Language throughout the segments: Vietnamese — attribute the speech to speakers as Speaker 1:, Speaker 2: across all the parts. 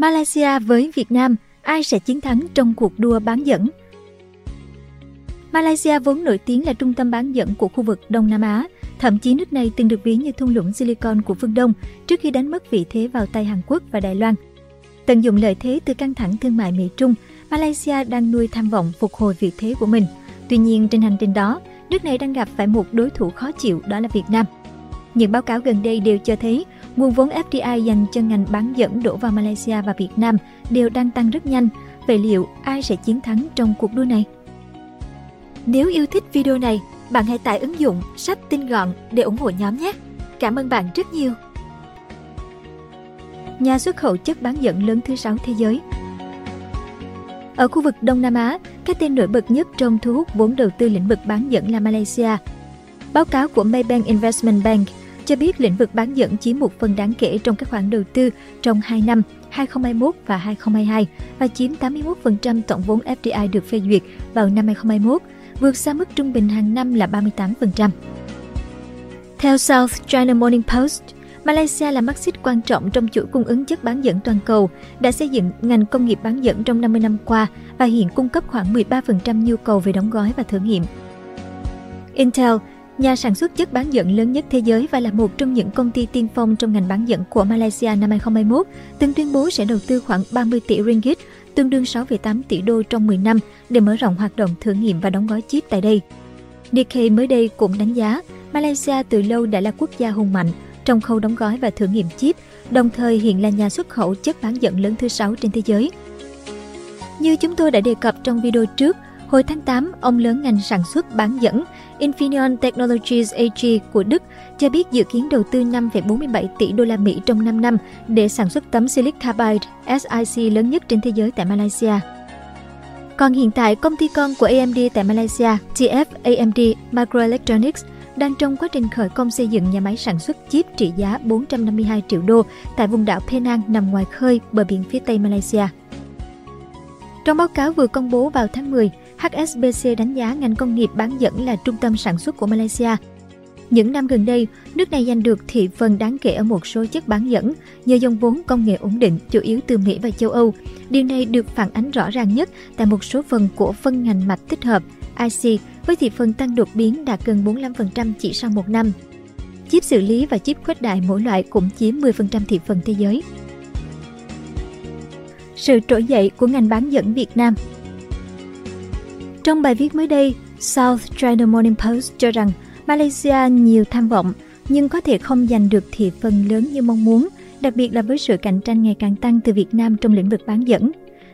Speaker 1: Malaysia với Việt Nam, ai sẽ chiến thắng trong cuộc đua bán dẫn? Malaysia vốn nổi tiếng là trung tâm bán dẫn của khu vực Đông Nam Á. Thậm chí nước này từng được ví như thung lũng Silicon của phương Đông trước khi đánh mất vị thế vào tay Hàn Quốc và Đài Loan. Tận dụng lợi thế từ căng thẳng thương mại Mỹ-Trung, Malaysia đang nuôi tham vọng phục hồi vị thế của mình. Tuy nhiên, trên hành trình đó, nước này đang gặp phải một đối thủ khó chịu đó là Việt Nam. Những báo cáo gần đây đều cho thấy nguồn vốn FDI dành cho ngành bán dẫn đổ vào Malaysia và Việt Nam đều đang tăng rất nhanh. Vậy liệu ai sẽ chiến thắng trong cuộc đua này? Nếu yêu thích video này, bạn hãy tải ứng dụng sách tinh gọn để ủng hộ nhóm nhé. Cảm ơn bạn rất nhiều. Nhà xuất khẩu chất bán dẫn lớn thứ sáu thế giới Ở khu vực Đông Nam Á, cái tên nổi bật nhất trong thu hút vốn đầu tư lĩnh vực bán dẫn là Malaysia. Báo cáo của Maybank Investment Bank cho biết lĩnh vực bán dẫn chiếm một phần đáng kể trong các khoản đầu tư trong 2 năm 2021 và 2022 và chiếm 81% tổng vốn FDI được phê duyệt vào năm 2021 vượt xa mức trung bình hàng năm là 38%. Theo South China Morning Post, Malaysia là mắt xích quan trọng trong chuỗi cung ứng chất bán dẫn toàn cầu, đã xây dựng ngành công nghiệp bán dẫn trong 50 năm qua và hiện cung cấp khoảng 13% nhu cầu về đóng gói và thử nghiệm. Intel, nhà sản xuất chất bán dẫn lớn nhất thế giới và là một trong những công ty tiên phong trong ngành bán dẫn của Malaysia năm 2021, từng tuyên bố sẽ đầu tư khoảng 30 tỷ ringgit tương đương 6,8 tỷ đô trong 10 năm để mở rộng hoạt động thử nghiệm và đóng gói chip tại đây. Nikkei mới đây cũng đánh giá Malaysia từ lâu đã là quốc gia hùng mạnh trong khâu đóng gói và thử nghiệm chip, đồng thời hiện là nhà xuất khẩu chất bán dẫn lớn thứ sáu trên thế giới. Như chúng tôi đã đề cập trong video trước, hồi tháng 8, ông lớn ngành sản xuất bán dẫn Infineon Technologies AG của Đức cho biết dự kiến đầu tư 5,47 tỷ đô la Mỹ trong 5 năm để sản xuất tấm silic carbide SiC lớn nhất trên thế giới tại Malaysia. Còn hiện tại, công ty con của AMD tại Malaysia, TF AMD Microelectronics, đang trong quá trình khởi công xây dựng nhà máy sản xuất chip trị giá 452 triệu đô tại vùng đảo Penang nằm ngoài khơi bờ biển phía tây Malaysia. Trong báo cáo vừa công bố vào tháng 10, HSBC đánh giá ngành công nghiệp bán dẫn là trung tâm sản xuất của Malaysia. Những năm gần đây, nước này giành được thị phần đáng kể ở một số chất bán dẫn nhờ dòng vốn công nghệ ổn định chủ yếu từ Mỹ và châu Âu. Điều này được phản ánh rõ ràng nhất tại một số phần của phân ngành mạch tích hợp IC với thị phần tăng đột biến đạt gần 45% chỉ sau một năm. Chip xử lý và chip khuếch đại mỗi loại cũng chiếm 10% thị phần thế giới. Sự trỗi dậy của ngành bán dẫn Việt Nam trong bài viết mới đây, South China Morning Post cho rằng Malaysia nhiều tham vọng nhưng có thể không giành được thị phần lớn như mong muốn, đặc biệt là với sự cạnh tranh ngày càng tăng từ Việt Nam trong lĩnh vực bán dẫn.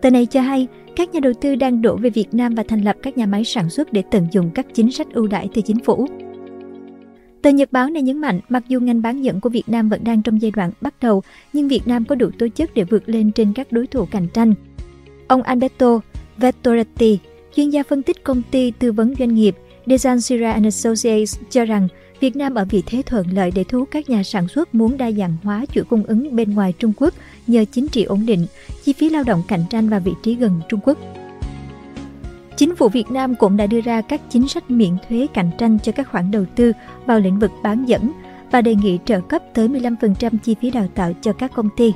Speaker 1: Tờ này cho hay, các nhà đầu tư đang đổ về Việt Nam và thành lập các nhà máy sản xuất để tận dụng các chính sách ưu đãi từ chính phủ. Tờ Nhật báo này nhấn mạnh, mặc dù ngành bán dẫn của Việt Nam vẫn đang trong giai đoạn bắt đầu, nhưng Việt Nam có đủ tố chất để vượt lên trên các đối thủ cạnh tranh. Ông Alberto Vettoretti, chuyên gia phân tích công ty tư vấn doanh nghiệp Desansira Associates cho rằng Việt Nam ở vị thế thuận lợi để thu hút các nhà sản xuất muốn đa dạng hóa chuỗi cung ứng bên ngoài Trung Quốc nhờ chính trị ổn định, chi phí lao động cạnh tranh và vị trí gần Trung Quốc. Chính phủ Việt Nam cũng đã đưa ra các chính sách miễn thuế cạnh tranh cho các khoản đầu tư vào lĩnh vực bán dẫn và đề nghị trợ cấp tới 15% chi phí đào tạo cho các công ty.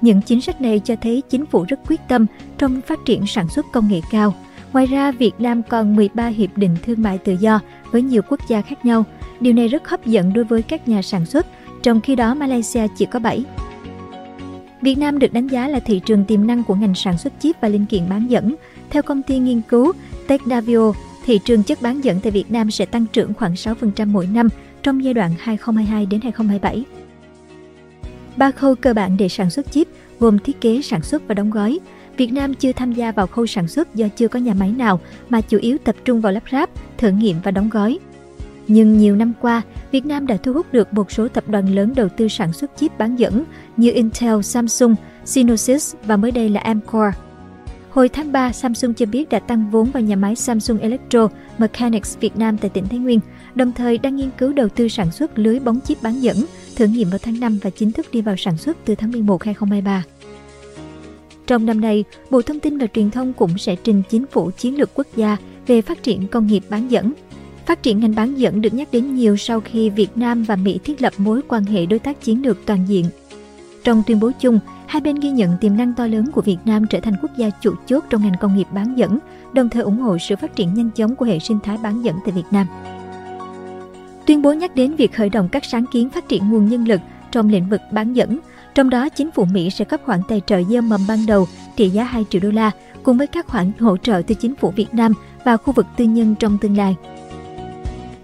Speaker 1: Những chính sách này cho thấy chính phủ rất quyết tâm trong phát triển sản xuất công nghệ cao. Ngoài ra, Việt Nam còn 13 hiệp định thương mại tự do với nhiều quốc gia khác nhau. Điều này rất hấp dẫn đối với các nhà sản xuất, trong khi đó Malaysia chỉ có 7. Việt Nam được đánh giá là thị trường tiềm năng của ngành sản xuất chip và linh kiện bán dẫn. Theo công ty nghiên cứu Technavio, thị trường chất bán dẫn tại Việt Nam sẽ tăng trưởng khoảng 6% mỗi năm trong giai đoạn 2022 đến 2027. Ba khâu cơ bản để sản xuất chip gồm thiết kế, sản xuất và đóng gói. Việt Nam chưa tham gia vào khâu sản xuất do chưa có nhà máy nào mà chủ yếu tập trung vào lắp ráp, thử nghiệm và đóng gói. Nhưng nhiều năm qua, Việt Nam đã thu hút được một số tập đoàn lớn đầu tư sản xuất chip bán dẫn như Intel, Samsung, Synosys và mới đây là Amkor. Hồi tháng 3, Samsung cho biết đã tăng vốn vào nhà máy Samsung Electro Mechanics Việt Nam tại tỉnh Thái Nguyên, đồng thời đang nghiên cứu đầu tư sản xuất lưới bóng chip bán dẫn, thử nghiệm vào tháng 5 và chính thức đi vào sản xuất từ tháng 11 2023. Trong năm nay, Bộ Thông tin và Truyền thông cũng sẽ trình chính phủ chiến lược quốc gia về phát triển công nghiệp bán dẫn. Phát triển ngành bán dẫn được nhắc đến nhiều sau khi Việt Nam và Mỹ thiết lập mối quan hệ đối tác chiến lược toàn diện. Trong tuyên bố chung, hai bên ghi nhận tiềm năng to lớn của Việt Nam trở thành quốc gia chủ chốt trong ngành công nghiệp bán dẫn, đồng thời ủng hộ sự phát triển nhanh chóng của hệ sinh thái bán dẫn tại Việt Nam. Tuyên bố nhắc đến việc khởi động các sáng kiến phát triển nguồn nhân lực trong lĩnh vực bán dẫn, trong đó chính phủ Mỹ sẽ cấp khoản tài trợ gieo mầm ban đầu trị giá 2 triệu đô la cùng với các khoản hỗ trợ từ chính phủ Việt Nam và khu vực tư nhân trong tương lai.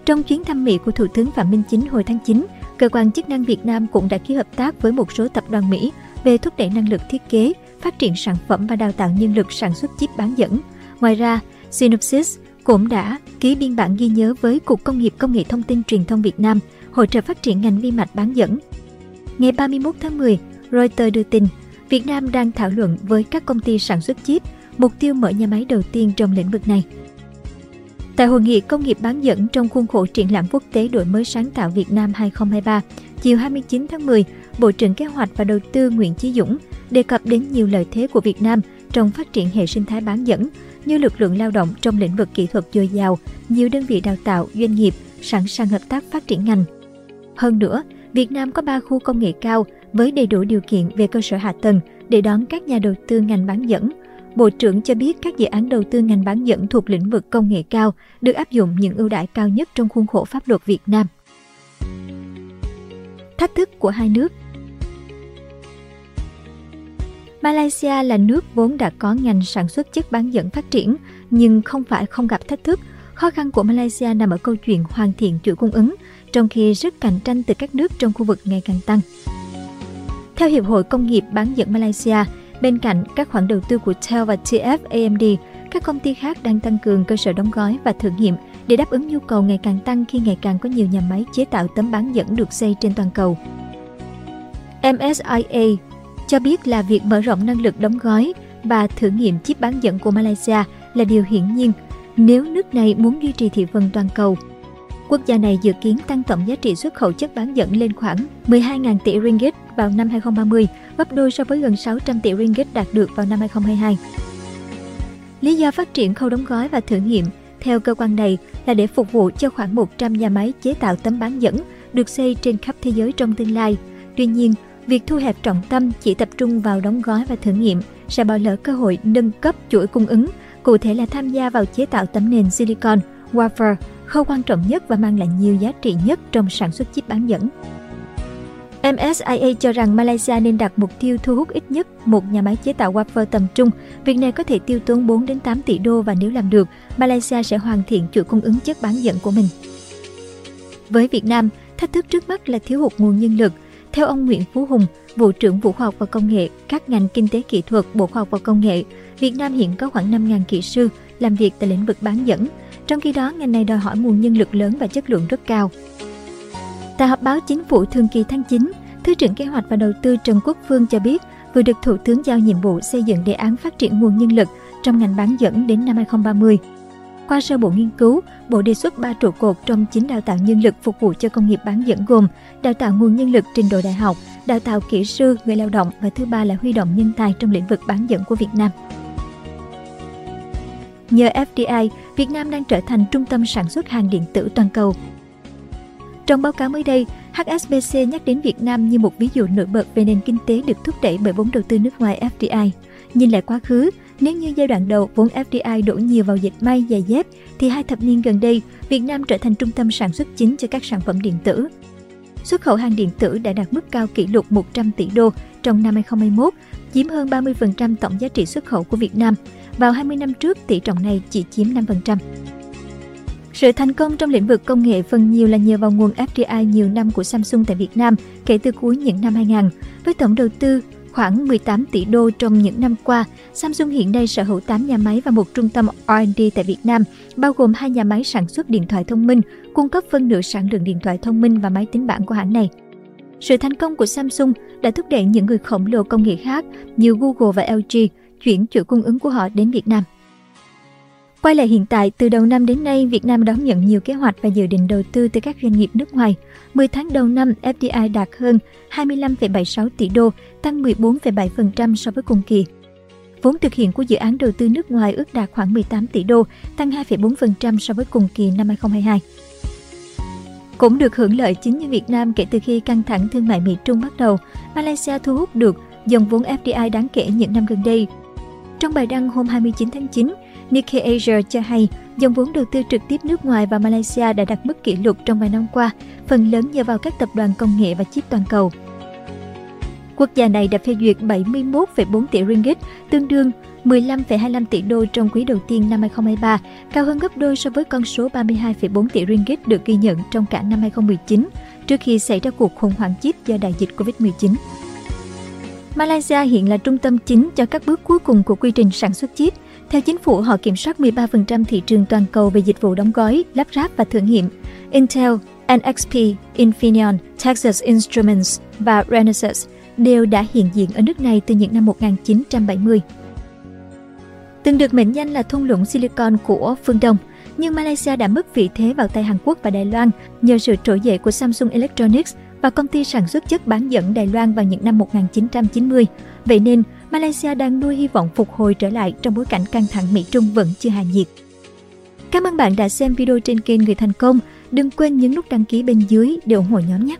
Speaker 1: Trong chuyến thăm Mỹ của Thủ tướng Phạm Minh Chính hồi tháng 9, cơ quan chức năng Việt Nam cũng đã ký hợp tác với một số tập đoàn Mỹ về thúc đẩy năng lực thiết kế, phát triển sản phẩm và đào tạo nhân lực sản xuất chip bán dẫn. Ngoài ra, Synopsys cũng đã ký biên bản ghi nhớ với Cục Công nghiệp Công nghệ Thông tin Truyền thông Việt Nam hỗ trợ phát triển ngành vi mạch bán dẫn. Ngày 31 tháng 10, Reuters đưa tin Việt Nam đang thảo luận với các công ty sản xuất chip mục tiêu mở nhà máy đầu tiên trong lĩnh vực này. Tại hội nghị công nghiệp bán dẫn trong khuôn khổ triển lãm quốc tế đổi mới sáng tạo Việt Nam 2023, chiều 29 tháng 10, Bộ trưởng Kế hoạch và Đầu tư Nguyễn Chí Dũng đề cập đến nhiều lợi thế của Việt Nam trong phát triển hệ sinh thái bán dẫn như lực lượng lao động trong lĩnh vực kỹ thuật dồi dào, nhiều đơn vị đào tạo, doanh nghiệp sẵn sàng hợp tác phát triển ngành. Hơn nữa, Việt Nam có 3 khu công nghệ cao với đầy đủ điều kiện về cơ sở hạ tầng để đón các nhà đầu tư ngành bán dẫn. Bộ trưởng cho biết các dự án đầu tư ngành bán dẫn thuộc lĩnh vực công nghệ cao được áp dụng những ưu đãi cao nhất trong khuôn khổ pháp luật Việt Nam. Thách thức của hai nước Malaysia là nước vốn đã có ngành sản xuất chất bán dẫn phát triển, nhưng không phải không gặp thách thức. Khó khăn của Malaysia nằm ở câu chuyện hoàn thiện chuỗi cung ứng, trong khi sức cạnh tranh từ các nước trong khu vực ngày càng tăng. Theo Hiệp hội Công nghiệp bán dẫn Malaysia, bên cạnh các khoản đầu tư của TEL và TF AMD, các công ty khác đang tăng cường cơ sở đóng gói và thử nghiệm để đáp ứng nhu cầu ngày càng tăng khi ngày càng có nhiều nhà máy chế tạo tấm bán dẫn được xây trên toàn cầu. MSIA cho biết là việc mở rộng năng lực đóng gói và thử nghiệm chip bán dẫn của Malaysia là điều hiển nhiên nếu nước này muốn duy trì thị phần toàn cầu. Quốc gia này dự kiến tăng tổng giá trị xuất khẩu chất bán dẫn lên khoảng 12.000 tỷ ringgit vào năm 2030, gấp đôi so với gần 600 tỷ ringgit đạt được vào năm 2022. Lý do phát triển khâu đóng gói và thử nghiệm theo cơ quan này là để phục vụ cho khoảng 100 nhà máy chế tạo tấm bán dẫn được xây trên khắp thế giới trong tương lai. Tuy nhiên, việc thu hẹp trọng tâm chỉ tập trung vào đóng gói và thử nghiệm sẽ bỏ lỡ cơ hội nâng cấp chuỗi cung ứng, cụ thể là tham gia vào chế tạo tấm nền silicon, wafer, khâu quan trọng nhất và mang lại nhiều giá trị nhất trong sản xuất chip bán dẫn. MSIA cho rằng Malaysia nên đặt mục tiêu thu hút ít nhất một nhà máy chế tạo wafer tầm trung. Việc này có thể tiêu tốn 4 đến 8 tỷ đô và nếu làm được, Malaysia sẽ hoàn thiện chuỗi cung ứng chất bán dẫn của mình. Với Việt Nam, thách thức trước mắt là thiếu hụt nguồn nhân lực – theo ông Nguyễn Phú Hùng, Vụ trưởng Vụ Khoa học và Công nghệ, các ngành kinh tế kỹ thuật, Bộ Khoa học và Công nghệ, Việt Nam hiện có khoảng 5.000 kỹ sư làm việc tại lĩnh vực bán dẫn. Trong khi đó, ngành này đòi hỏi nguồn nhân lực lớn và chất lượng rất cao. Tại họp báo chính phủ thường kỳ tháng 9, Thứ trưởng Kế hoạch và Đầu tư Trần Quốc Phương cho biết vừa được Thủ tướng giao nhiệm vụ xây dựng đề án phát triển nguồn nhân lực trong ngành bán dẫn đến năm 2030. Qua sơ bộ nghiên cứu, Bộ đề xuất 3 trụ cột trong chính đào tạo nhân lực phục vụ cho công nghiệp bán dẫn gồm đào tạo nguồn nhân lực trình độ đại học, đào tạo kỹ sư, người lao động và thứ ba là huy động nhân tài trong lĩnh vực bán dẫn của Việt Nam. Nhờ FDI, Việt Nam đang trở thành trung tâm sản xuất hàng điện tử toàn cầu. Trong báo cáo mới đây, HSBC nhắc đến Việt Nam như một ví dụ nổi bật về nền kinh tế được thúc đẩy bởi vốn đầu tư nước ngoài FDI. Nhìn lại quá khứ, nếu như giai đoạn đầu vốn FDI đổ nhiều vào dịch may, giày dép, thì hai thập niên gần đây, Việt Nam trở thành trung tâm sản xuất chính cho các sản phẩm điện tử. Xuất khẩu hàng điện tử đã đạt mức cao kỷ lục 100 tỷ đô trong năm 2021, chiếm hơn 30% tổng giá trị xuất khẩu của Việt Nam. Vào 20 năm trước, tỷ trọng này chỉ chiếm 5%. Sự thành công trong lĩnh vực công nghệ phần nhiều là nhờ vào nguồn FDI nhiều năm của Samsung tại Việt Nam kể từ cuối những năm 2000, với tổng đầu tư khoảng 18 tỷ đô trong những năm qua. Samsung hiện nay sở hữu 8 nhà máy và một trung tâm R&D tại Việt Nam, bao gồm hai nhà máy sản xuất điện thoại thông minh, cung cấp phân nửa sản lượng điện thoại thông minh và máy tính bảng của hãng này. Sự thành công của Samsung đã thúc đẩy những người khổng lồ công nghệ khác như Google và LG chuyển chuỗi cung ứng của họ đến Việt Nam. Quay lại hiện tại, từ đầu năm đến nay, Việt Nam đón nhận nhiều kế hoạch và dự định đầu tư từ các doanh nghiệp nước ngoài. 10 tháng đầu năm, FDI đạt hơn 25,76 tỷ đô, tăng 14,7% so với cùng kỳ. Vốn thực hiện của dự án đầu tư nước ngoài ước đạt khoảng 18 tỷ đô, tăng 2,4% so với cùng kỳ năm 2022. Cũng được hưởng lợi chính như Việt Nam kể từ khi căng thẳng thương mại Mỹ-Trung bắt đầu, Malaysia thu hút được dòng vốn FDI đáng kể những năm gần đây. Trong bài đăng hôm 29 tháng 9, Nikkei Asia cho hay dòng vốn đầu tư trực tiếp nước ngoài vào Malaysia đã đạt mức kỷ lục trong vài năm qua, phần lớn nhờ vào các tập đoàn công nghệ và chip toàn cầu. Quốc gia này đã phê duyệt 71,4 tỷ ringgit, tương đương 15,25 tỷ đô trong quý đầu tiên năm 2023, cao hơn gấp đôi so với con số 32,4 tỷ ringgit được ghi nhận trong cả năm 2019, trước khi xảy ra cuộc khủng hoảng chip do đại dịch Covid-19. Malaysia hiện là trung tâm chính cho các bước cuối cùng của quy trình sản xuất chip. Theo chính phủ, họ kiểm soát 13% thị trường toàn cầu về dịch vụ đóng gói, lắp ráp và thử nghiệm. Intel, NXP, Infineon, Texas Instruments và Renesas đều đã hiện diện ở nước này từ những năm 1970. Từng được mệnh danh là thung lũng silicon của phương Đông, nhưng Malaysia đã mất vị thế vào tay Hàn Quốc và Đài Loan nhờ sự trỗi dậy của Samsung Electronics và công ty sản xuất chất bán dẫn Đài Loan vào những năm 1990. Vậy nên, Malaysia đang nuôi hy vọng phục hồi trở lại trong bối cảnh căng thẳng Mỹ-Trung vẫn chưa hạ nhiệt. Cảm ơn bạn đã xem video trên kênh Người Thành Công. Đừng quên nhấn nút đăng ký bên dưới để ủng hộ nhóm nhé!